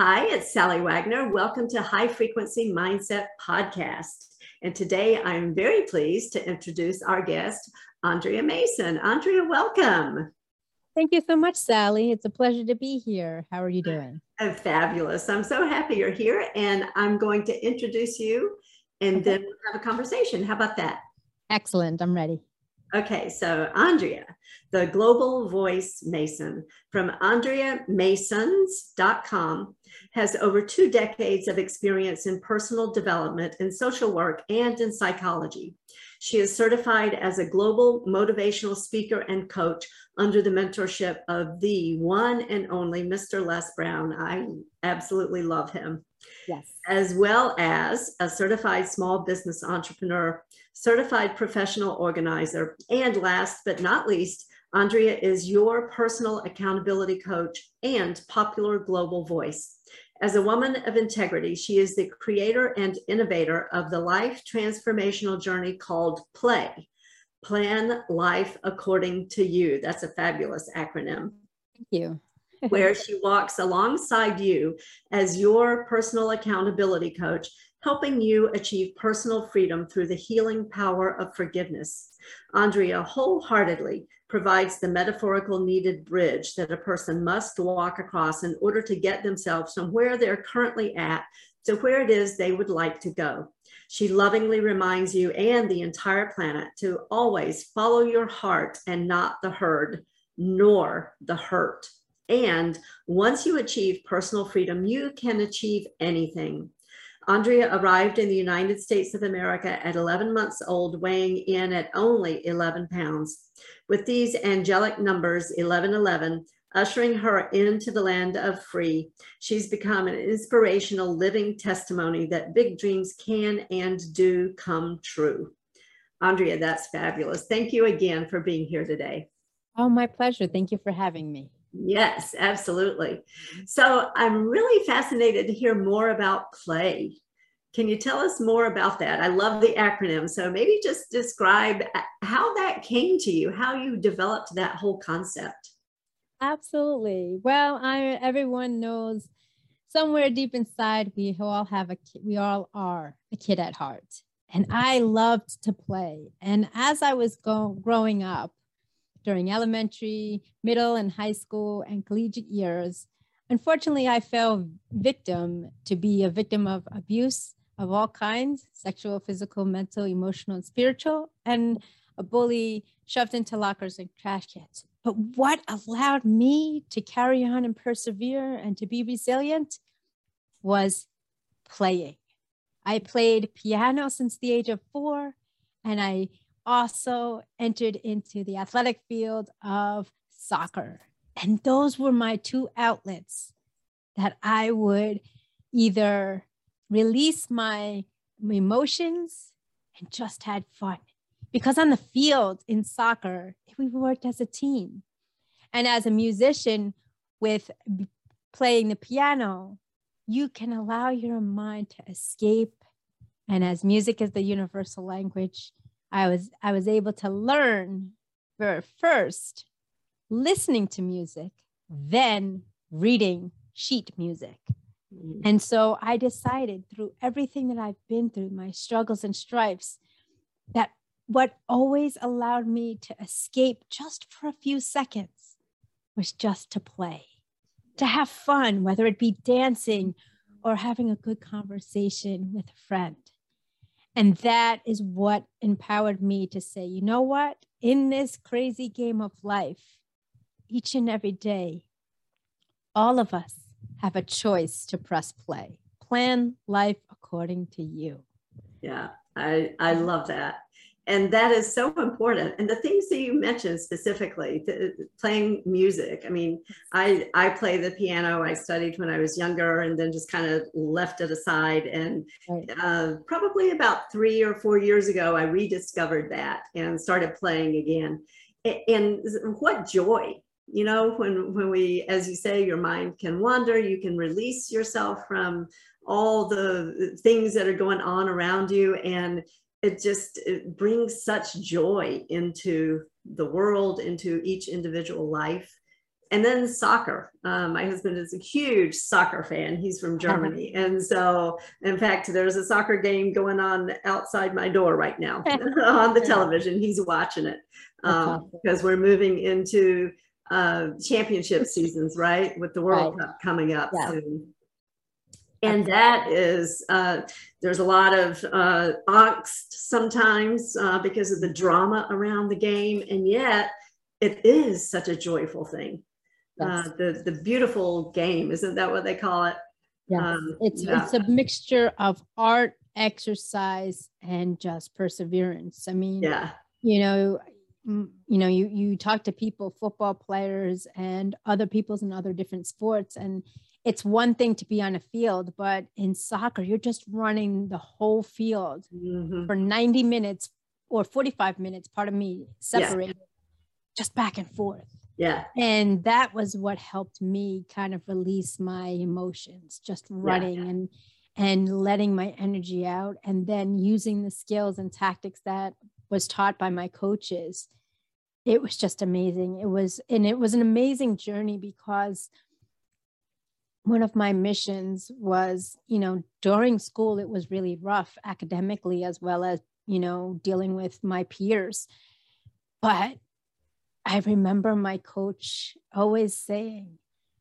Hi, it's Sally Wagner. Welcome to High Frequency Mindset Podcast. And today I'm very pleased to introduce our guest, Andrea Mason. Andrea, welcome. Thank you so much, Sally. It's a pleasure to be here. How are you doing? Oh, fabulous. I'm so happy you're here. And I'm going to introduce you and okay. then we'll have a conversation. How about that? Excellent. I'm ready. Okay, so Andrea, the Global Voice Mason from AndreaMasons.com has over two decades of experience in personal development in social work and in psychology. She is certified as a global motivational speaker and coach under the mentorship of the one and only Mr. Les Brown. I absolutely love him. Yes. As well as a certified small business entrepreneur certified professional organizer, and last but not least, Andrea is your personal accountability coach and popular global voice. As a woman of integrity, she is the creator and innovator of the life transformational journey called PLAY. Plan Life According to You. That's a fabulous acronym. Thank you. where she walks alongside you as your personal accountability coach helping you achieve personal freedom through the healing power of forgiveness. Andrea wholeheartedly provides the metaphorical needed bridge that a person must walk across in order to get themselves from where they're currently at to where it is they would like to go. She lovingly reminds you and the entire planet to always follow your heart and not the herd, nor the hurt. And once you achieve personal freedom, you can achieve anything. Andrea arrived in the United States of America at 11 months old, weighing in at only 11 pounds. With these angelic numbers, 1111, ushering her into the land of free, she's become an inspirational living testimony that big dreams can and do come true. Andrea, that's fabulous. Thank you again for being here today. Oh, my pleasure. Thank you for having me. Yes, absolutely. Mm-hmm. So I'm really fascinated to hear more about play. Can you tell us more about that? I love the acronym. So maybe just describe uh, how that came to you, how you developed that whole concept. Absolutely. Well, I everyone knows somewhere deep inside we all have a we all are a kid at heart. And I loved to play. And as I was go, growing up, during elementary, middle, and high school and collegiate years. Unfortunately, I fell victim to be a victim of abuse of all kinds sexual, physical, mental, emotional, and spiritual, and a bully shoved into lockers and trash cans. But what allowed me to carry on and persevere and to be resilient was playing. I played piano since the age of four, and I also entered into the athletic field of soccer. And those were my two outlets that I would either release my emotions and just had fun. Because on the field in soccer, we worked as a team. And as a musician with playing the piano, you can allow your mind to escape. And as music is the universal language, I was I was able to learn first listening to music, then reading sheet music. Mm. And so I decided through everything that I've been through, my struggles and stripes, that what always allowed me to escape just for a few seconds was just to play, to have fun, whether it be dancing or having a good conversation with a friend. And that is what empowered me to say, you know what? In this crazy game of life, each and every day, all of us have a choice to press play. Plan life according to you. Yeah, I, I love that and that is so important. And the things that you mentioned specifically playing music i mean i i play the piano. I studied when i was younger and then just kind of left it aside. And uh, probably about three or four years ago i rediscovered that and started playing again. And what joy you know when when we as you say your mind can wander you can release yourself from all the things that are going on around you. And it just it brings such joy into the world into each individual life and then soccer. Um, my husband is a huge soccer fan. He's from Germany. And so, in fact, there's a soccer game going on outside my door right now on the television. He's watching it um, because we're moving into uh, championship seasons, right? With the World right. Cup coming up yeah. soon. And that is, uh, there's a lot of uh, angst sometimes uh, because of the drama around the game. And yet, it is such a joyful thing. Uh, yes. the the beautiful game, isn't that what they call it? Yeah, um, it's yeah. it's a mixture of art, exercise, and just perseverance. I mean, yeah, you know, you know, you you talk to people, football players, and other people's in other different sports, and it's one thing to be on a field, but in soccer, you're just running the whole field mm-hmm. for 90 minutes or 45 minutes, pardon me, separated, yeah. just back and forth. Yeah. And that was what helped me kind of release my emotions, just running yeah. and and letting my energy out and then using the skills and tactics that was taught by my coaches. It was just amazing. It was and it was an amazing journey because one of my missions was, you know, during school it was really rough academically as well as, you know, dealing with my peers. But I remember my coach always saying,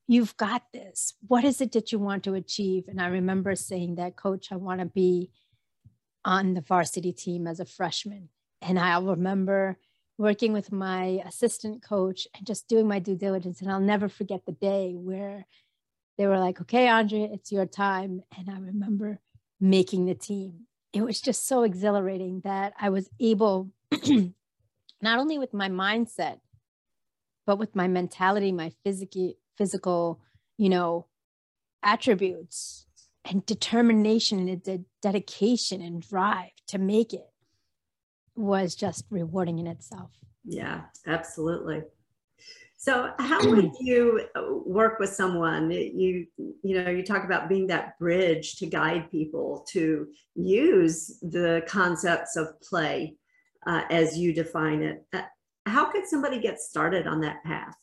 You've got this. What is it that you want to achieve? And I remember saying that, Coach, I want to be on the varsity team as a freshman. And I'll remember working with my assistant coach and just doing my due diligence. And I'll never forget the day where they were like, okay, Andrea, it's your time. And I remember making the team. It was just so exhilarating that I was able, not only with my mindset, but with my mentality, my physical, physical, you know, attributes and determination and de- dedication and drive to make it was just rewarding in itself. Yeah, absolutely. So, how would you uh, work with someone? You, you know, you talk about being that bridge to guide people to use the concepts of play uh, as you define it. Uh, how could somebody get started on that path?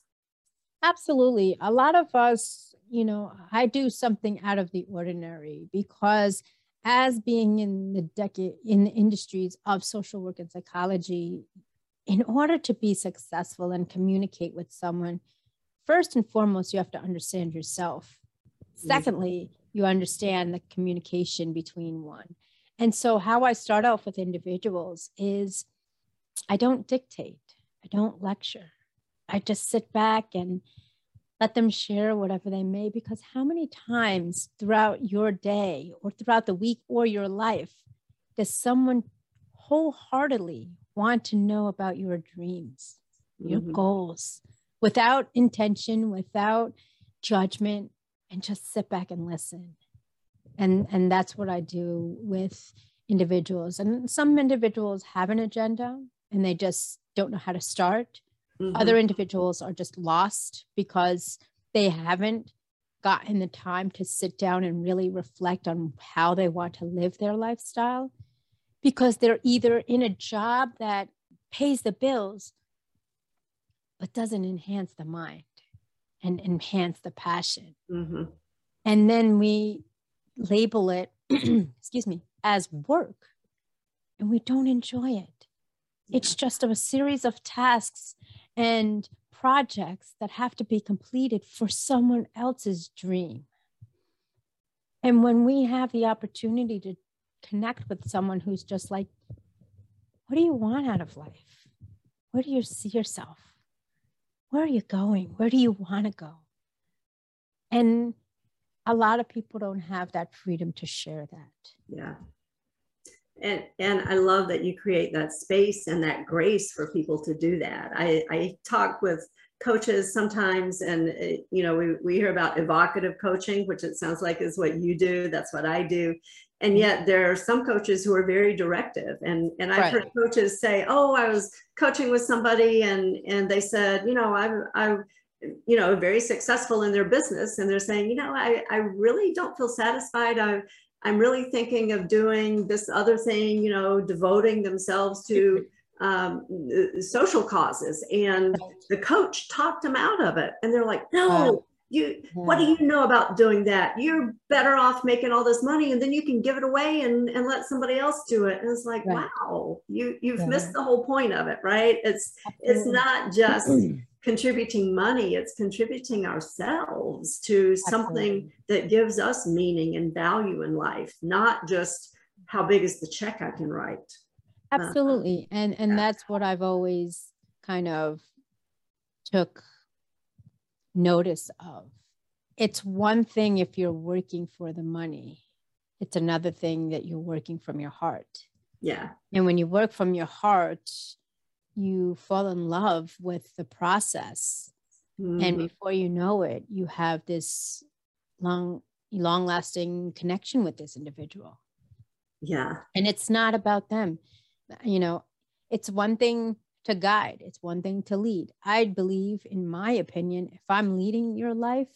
Absolutely. A lot of us, you know, I do something out of the ordinary because as being in the decade in the industries of social work and psychology, in order to be successful and communicate with someone, first and foremost, you have to understand yourself. Mm-hmm. Secondly, you understand the communication between one. And so, how I start off with individuals is I don't dictate. I don't lecture. I just sit back and let them share whatever they may, because how many times throughout your day or throughout the week or your life does someone wholeheartedly want to know about your dreams, your mm-hmm. goals, without intention, without judgment, and just sit back and listen? And, and that's what I do with individuals. And some individuals have an agenda and they just don't know how to start. Mm-hmm. Other individuals are just lost because they haven't gotten the time to sit down and really reflect on how they want to live their lifestyle because they're either in a job that pays the bills but doesn't enhance the mind and enhance the passion. Mm-hmm. And then we label it, excuse me, as work and we don't enjoy it. It's just a series of tasks and projects that have to be completed for someone else's dream. And when we have the opportunity to connect with someone who's just like, what do you want out of life? Where do you see yourself? Where are you going? Where do you want to go? And a lot of people don't have that freedom to share that. Yeah and and i love that you create that space and that grace for people to do that i i talk with coaches sometimes and uh, you know we, we hear about evocative coaching which it sounds like is what you do that's what i do and mm-hmm. yet there are some coaches who are very directive. And and i've right. heard coaches say oh i was coaching with somebody and and they said you know i i you know very successful in their business. And they're saying you know i i really don't feel satisfied. I I'm really thinking of doing this other thing, you know, devoting themselves to um, social causes. And the coach talked them out of it. And they're like no you yeah. what do you know about doing that you're better off making all this money and then you can give it away and, and let somebody else do it and it's like right. wow you you've right. missed the whole point of it right it's Absolutely. it's not just contributing money it's contributing ourselves to something Absolutely. that gives us meaning and value in life not just how big is the check i can write uh, Absolutely. And and yeah. that's what I've always kind of took notice of. It's one thing if you're working for the money. It's another thing that you're working from your heart. Yeah. And when you work from your heart, you fall in love with the process. Mm-hmm. And before you know it, you have this long long lasting connection with this individual. Yeah. And it's not about them you know, it's one thing to guide, it's one thing to lead. I believe, in my opinion, if I'm leading your life,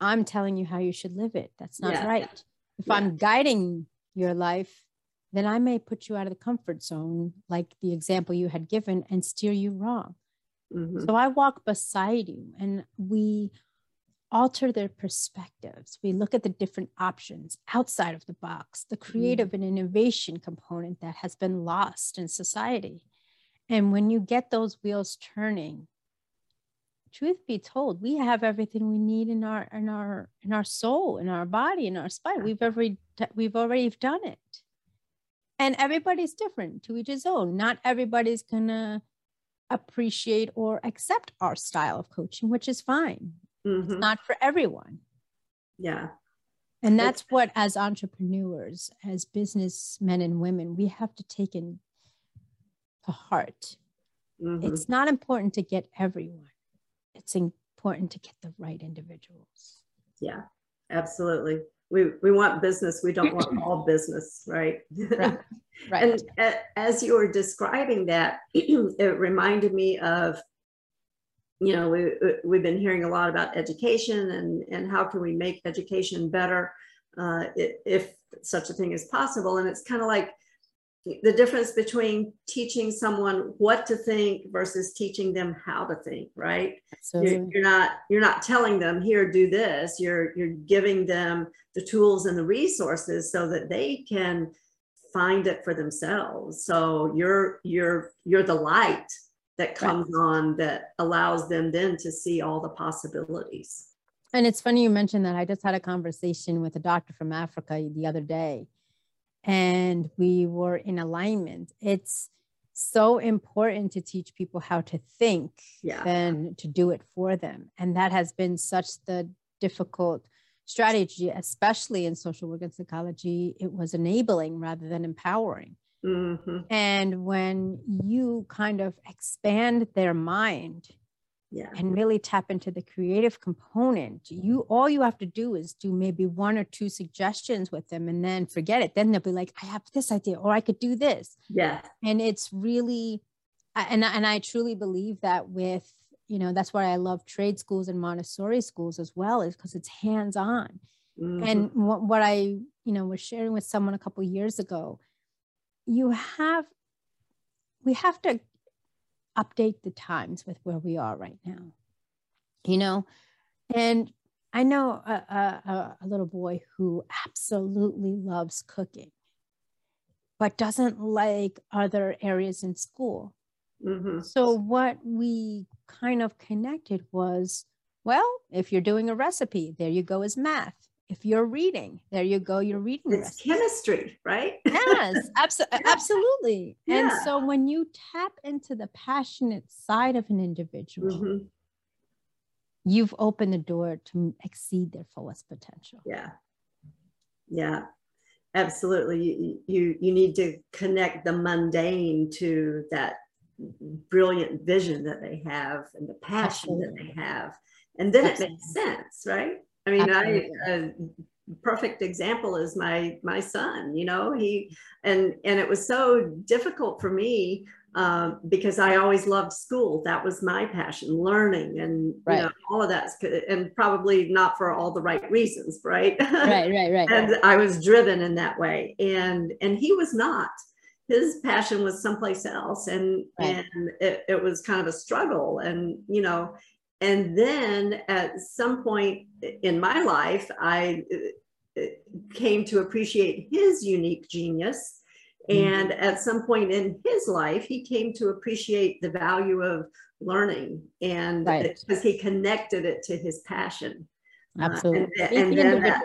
I'm telling you how you should live it. That's not yeah. right. If yeah. I'm guiding your life, then I may put you out of the comfort zone, like the example you had given, and steer you wrong. Mm-hmm. So I walk beside you and we alter their perspectives. We look at the different options outside of the box, the creative mm. and innovation component that has been lost in society. And when you get those wheels turning, truth be told, we have everything we need in our in our in our soul, in our body, in our spine. We've already we've already done it. And everybody's different to each his own. Not everybody's gonna appreciate or accept our style of coaching, which is fine. Mm-hmm. It's not for everyone. Yeah. And that's it's, what, as entrepreneurs, as businessmen and women, we have to take in to heart. Mm-hmm. It's not important to get everyone, it's important to get the right individuals. Yeah, absolutely. We, we want business, we don't want all business, right? Right. right. and as you were describing that, it reminded me of you know, we, we've been hearing a lot about education and, and how can we make education better uh, if such a thing is possible. And it's kind of like the difference between teaching someone what to think versus teaching them how to think, right? You're, you're, not you're not telling them here do this. You're you're giving them the tools and the resources so that they can find it for themselves. So you're you're you're the light that comes right. on that allows them then to see all the possibilities. And it's funny you mentioned that. I just had a conversation with a doctor from Africa the other day, and we were in alignment. It's so important to teach people how to think yeah. than to do it for them. And that has been such the difficult strategy, especially in social work and psychology. It was enabling rather than empowering. Mm-hmm. And when you kind of expand their mind yeah. and really tap into the creative component, you all you have to do is do maybe one or two suggestions with them and then forget it. Then they'll be like, I have this idea, or I could do this. Yeah. And it's really and and I truly believe that with you know that's why I love trade schools and Montessori schools as well is because it's hands on. Mm-hmm. And what, what I you know was sharing with someone a couple years ago you have we have to update the times with where we are right now you know? And i know a, a, a, little boy who absolutely loves cooking but doesn't like other areas in school. Mm-hmm. so what we kind of connected was well if you're doing a recipe there you go is math if you're reading there you go you're reading it's chemistry right yes abso- absolutely yeah. and so when you tap into the passionate side of an individual mm-hmm. you've opened the door to exceed their fullest potential yeah yeah absolutely you you, you need to connect the mundane to that brilliant vision that they have and the passion absolutely. that they have and then absolutely. it makes sense right I mean, Absolutely. I a perfect example is my my son. You know, he and and it was so difficult for me um, because I always loved school. That was my passion, learning and right. you know, all of that, and probably not for all the right reasons, right? Right, right, right. and I was driven in that way, and and he was not. his passion was someplace else and right. and it, it was kind of a struggle and you know and then at some point in my life i uh, came to appreciate his unique genius mm-hmm. and at some point in his life he came to appreciate the value of learning and right. because he connected it to his passion absolutely uh, and, and then that,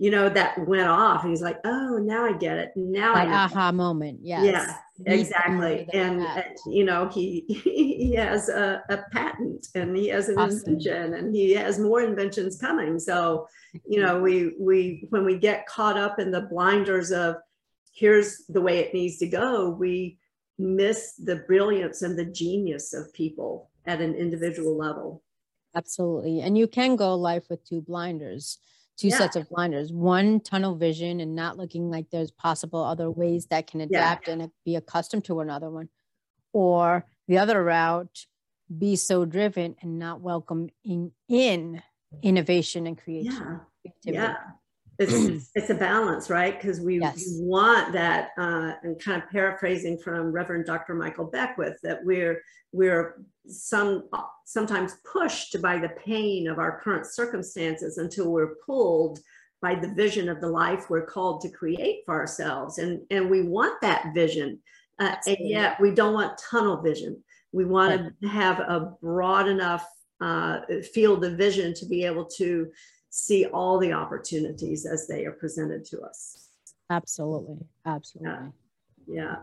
you know, that went off. And he's like, oh, now I get it. Now that I aha moment. Yes. Yeah, exactly. And, uh, you know, he he has a, a, patent and he has an awesome. invention and he has more inventions coming. So, you know, we we when we get caught up in the blinders of here's the way it needs to go, we miss the brilliance and the genius of people at an individual level. Absolutely. And you can go life with two blinders two yeah. sets of blinders one tunnel vision and not looking like there's possible other ways that can adapt yeah. and be accustomed to another one or the other route be so driven and not welcoming in innovation and creation yeah, yeah. It's, it's a balance right because we, yes. want that uh, and kind of paraphrasing from reverend dr michael beckwith that we're we're some sometimes pushed by the pain of our current circumstances until we're pulled by the vision of the life we're called to create for ourselves and and we want that vision uh, and yet we don't want tunnel vision we want right. to have a broad enough uh, field of vision to be able to see all the opportunities as they are presented to us absolutely absolutely yeah, yeah.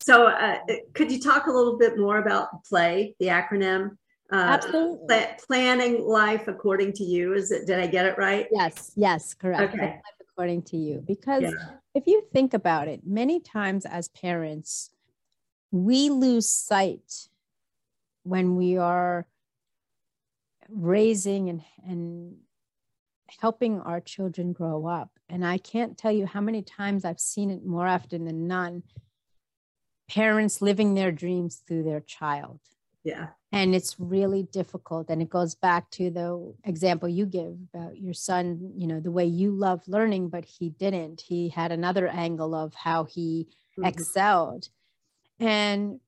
So, uh, could you talk a little bit more about PLAY, the acronym? Uh, Absolutely. Pl- planning life according to you. Is it? Did I get it right? Yes. Yes. Correct. Okay. According to you, because yeah. if you think about it, many times as parents, we lose sight when we are raising and and helping our children grow up. And I can't tell you how many times I've seen it more often than none parents living their dreams through their child. Yeah. And it's really difficult. And it goes back to the example you give about your son, you know, the way you love learning, but he didn't. He had another angle of how he mm-hmm. excelled. And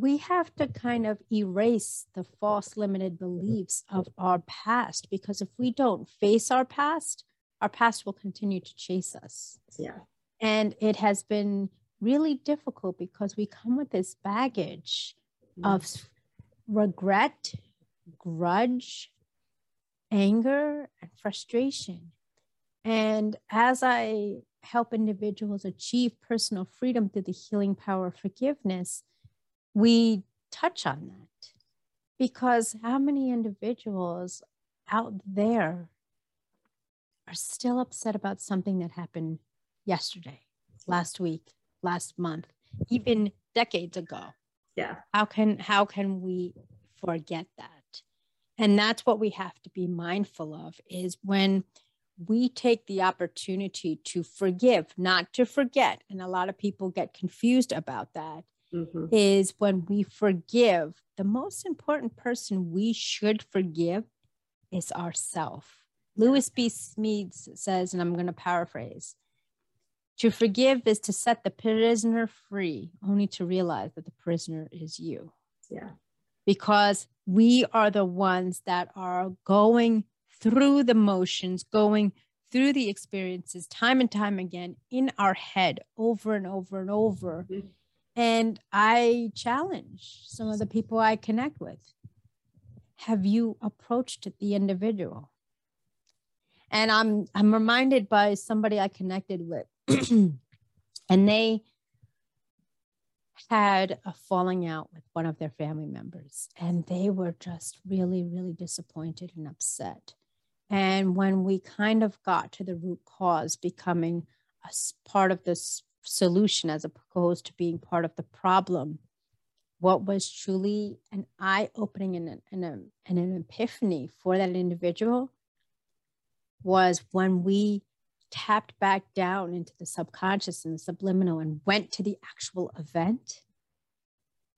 we have to kind of erase the false limited beliefs of our past because if we don't face our past, our past will continue to chase us. Yeah. And it has been really difficult because we come with this baggage mm. of regret, grudge, anger, and frustration. And as I help individuals achieve personal freedom through the healing power of forgiveness, we touch on that. Because how many individuals out there are still upset about something that happened yesterday, last week, last month, even decades ago. Yeah. How can how can we forget that? And that's what we have to be mindful of is when we take the opportunity to forgive, not to forget. And a lot of people get confused about that. Mm-hmm. Is when we forgive, the most important person we should forgive is ourself. Lewis B. Smedes says, and I'm going to paraphrase to forgive is to set the prisoner free, only to realize that the prisoner is you. Yeah. Because we are the ones that are going through the motions, going through the experiences time and time again in our head over and over and over. Mm-hmm. And I challenge some of the people I connect with. Have you approached the individual? And I'm I'm reminded by somebody I connected with and they had a falling out with one of their family members and they were just really really disappointed and upset and when we kind of got to the root cause becoming a part of this solution as opposed to being part of the problem what was truly an eye-opening and an, and, a, and an epiphany for that individual was when we tapped back down into the subconscious and the subliminal and went to the actual event,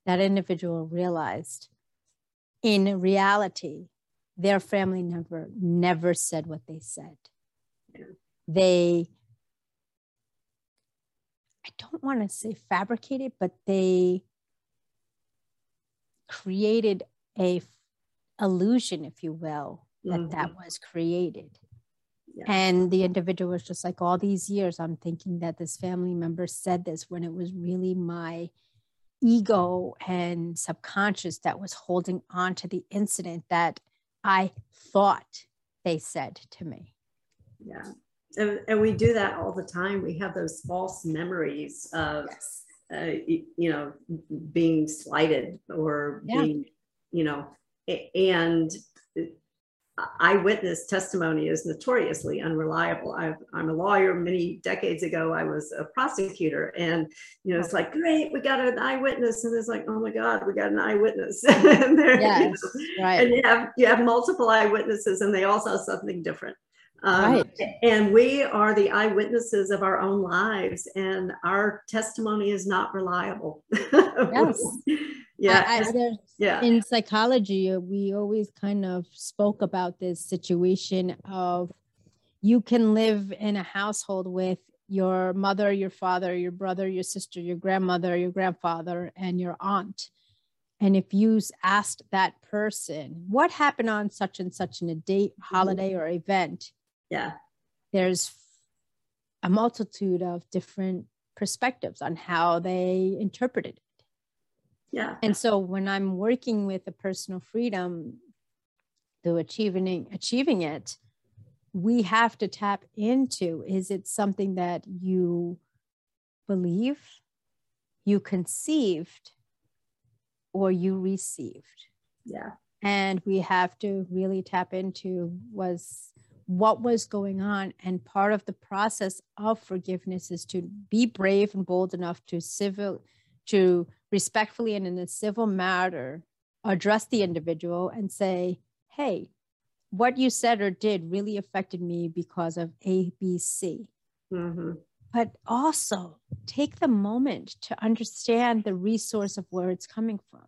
that individual realized in reality, their family never, never said what they said. They I don't want to say fabricated, but they created a illusion, if you will, that mm-hmm. that was created. Yeah. And the individual was just like, all these years, I'm thinking that this family member said this when it was really my ego and subconscious that was holding on to the incident that I thought they said to me. Yeah. And, and we do that all the time. We have those false memories of, yes. uh, you know, being slighted or yeah. being, you know, and eyewitness testimony is notoriously unreliable. i am a lawyer. Many decades ago, I was a prosecutor, and you know, it's like, great, we got an eyewitness, and it's like, oh my God, we got an eyewitness. and yes, you know, right. And you have you have multiple eyewitnesses, and they all saw something different. Um, right. And we are the eyewitnesses of our own lives, and our testimony is not reliable. Yes. yeah. I, I, yeah. In psychology, uh, we always kind of spoke about this situation of you can live in a household with your mother, your father, your brother, your sister, your grandmother, your grandfather, and your aunt. And if you asked that person, what happened on such and such in a date, holiday, or event? Yeah. There's a multitude of different perspectives on how they interpreted it. Yeah. And so when i'm working with a personal freedom to achieving achieving it we have to tap into is it something that you believe you conceived or you received? Yeah. And we have to really tap into was what was going on. And part of the process of forgiveness is to be brave and bold enough to civil, to respectfully and in a civil matter address the individual and say, hey, what you said or did really affected me because of A, B, C. Mm-hmm. But also take the moment to understand the resource of where it's coming from.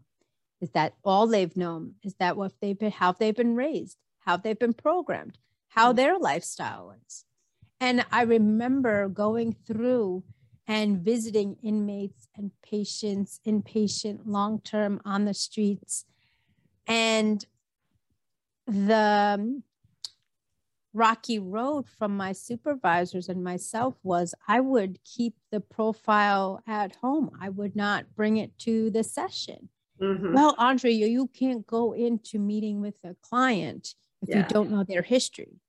Is that all they've known? Is that what they've been, how they've been raised, how they've been programmed? How mm. their lifestyle is. And I remember going through and visiting inmates and patients, inpatient, long term on the streets. And the um, rocky road from my supervisors and myself was I would keep the profile at home. I would not bring it to the session. Mm-hmm. Well, Andrea, you can't go into meeting with a client if yeah. you don't know their history.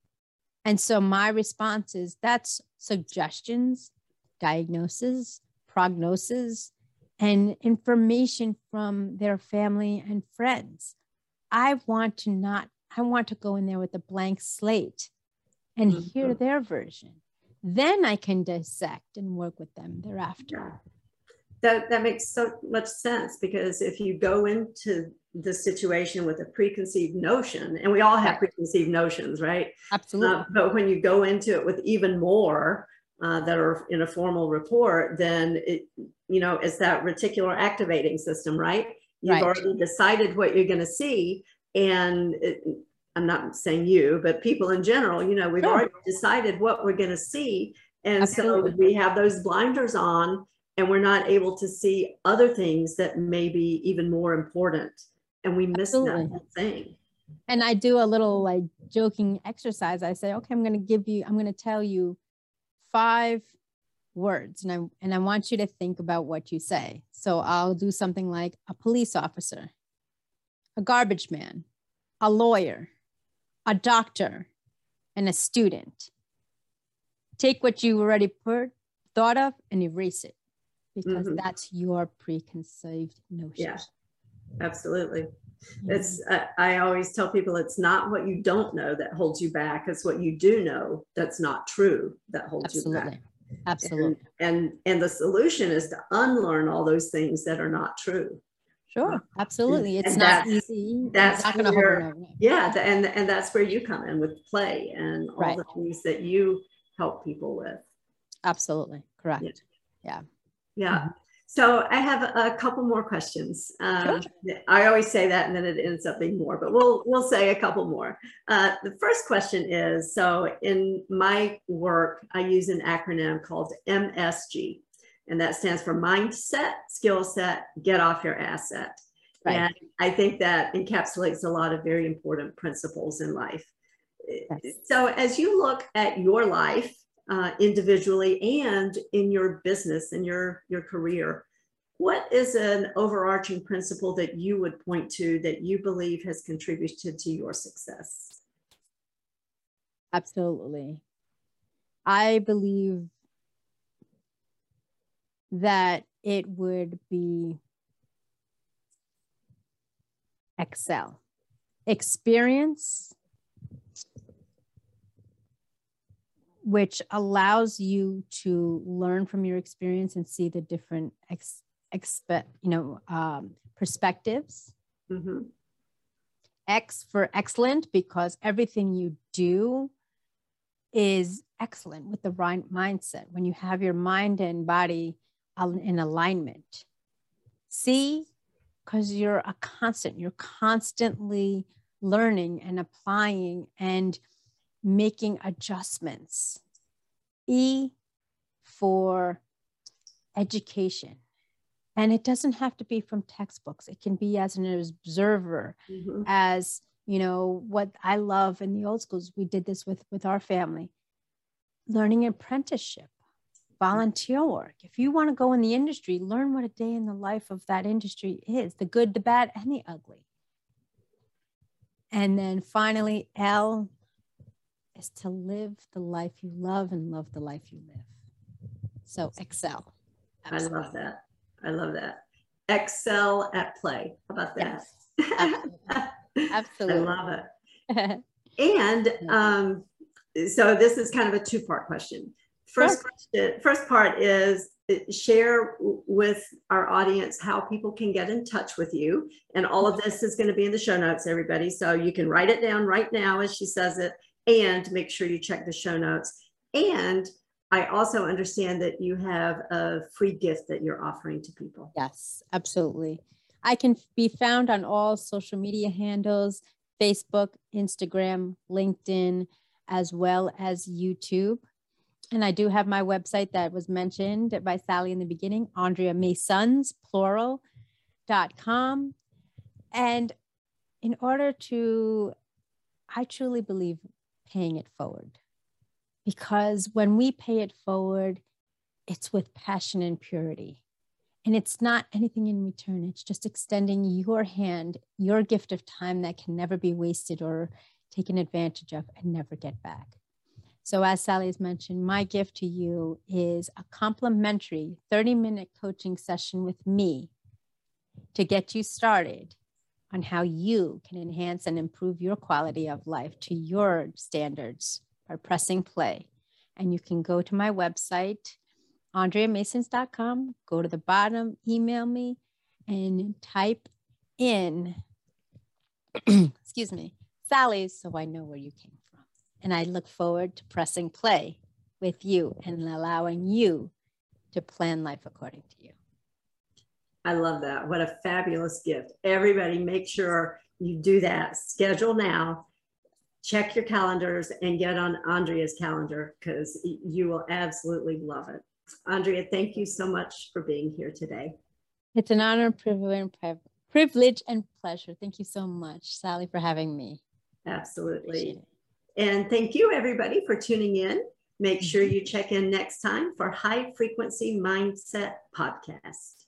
And so my response is that's suggestions, diagnosis, prognosis, and information from their family and friends. I want to not, I want to go in there with a blank slate and mm-hmm. hear their version. Then I can dissect and work with them thereafter. That, that makes so much sense because if you go into the situation with a preconceived notion and we all have preconceived notions right absolutely uh, but when you go into it with even more uh, that are in a formal report then it you know it's that reticular activating system right you've right. already decided what you're going to see and it, i'm not saying you but people in general you know we've sure. already decided what we're going to see and absolutely. so we have those blinders on and we're not able to see other things that may be even more important and we miss Absolutely. that thing. And I do a little like joking exercise. I say, okay, I'm going to give you, I'm going to tell you five words and I and I want you to think about what you say. So I'll do something like a police officer, a garbage man, a lawyer, a doctor, and a student. Take what you already put, thought of and erase it because mm-hmm. that's your preconceived notion. Yeah absolutely it's uh, i always tell people it's not what you don't know that holds you back it's what you do know that's not true that holds absolutely. you back absolutely and, and and the solution is to unlearn all those things that are not true Sure, absolutely. It's and not that's, easy. That's not going to where, yeah, and and that's where you come in with play and all right. the things that you help people with. Absolutely, correct. Yeah, yeah. yeah. Mm-hmm. So I have a couple more questions. Uh, I always say that, and then it ends up being more, but we'll we'll say a couple more. Uh, the first question is: so in my work, I use an acronym called MSG, And that stands for mindset, skill set, get off your asset. Right. And I think that encapsulates a lot of very important principles in life. Yes. So, as you look at your life uh, individually and in your business and your, your career, what is an overarching principle that you would point to that you believe has contributed to your success? Absolutely. I believe that it would be excel experience which allows you to learn from your experience and see the different ex, expect you know um, perspectives. Mm-hmm. x for excellent because everything you do is excellent with the right mindset. When you have your mind and body in alignment. C because you're a constant, you're constantly learning and applying and making adjustments. E for education. And it doesn't have to be from textbooks, it can be as an observer, mm-hmm. as you know what i love in the old schools we did this with with our family learning apprenticeship volunteer work. If you want to go in the industry, learn what a day in the life of that industry is the good, the bad, and the ugly. And then finally, L is to live the life you love and love the life you live. So excel. Absolutely. I love that. I love that. Excel at play. How about that? Yes. Absolutely. Absolutely. I love it. and um, so this is kind of a two part question. First sure. question, first part is uh, share with our audience how people can get in touch with you. And all of this is going to be in the show notes, everybody. So you can write it down right now as she says it and make sure you check the show notes. And I also understand that you have a free gift that you're offering to people. Yes, absolutely. I can be found on all social media handles Facebook, Instagram, LinkedIn, as well as YouTube. And I do have my website that was mentioned by Sally in the beginning, Andrea Masons, plural.com. And in order to, I truly believe paying it forward. Because when we pay it forward, it's with passion and purity. And it's not anything in return, it's just extending your hand, your gift of time that can never be wasted or taken advantage of and never get back. So, as Sally has mentioned, my gift to you is a complimentary 30 minute coaching session with me to get you started on how you can enhance and improve your quality of life to your standards by pressing play. And you can go to my website, andreamasons.com, go to the bottom, email me, and type in, excuse me, Sally, so I know where you came from. and I look forward to pressing play with you and allowing you to plan life according to you. I love that. What a fabulous gift. Everybody, make sure you do that. Schedule now, check your calendars, and get on Andrea's calendar because you will absolutely love it. Andrea, thank you so much for being here today. It's an honor, privilege, and pleasure. Thank you so much, Sally, for having me. Absolutely. And thank you, everybody, for tuning in. Make sure mm-hmm. you check in next time for High Frequency Mindset Podcast.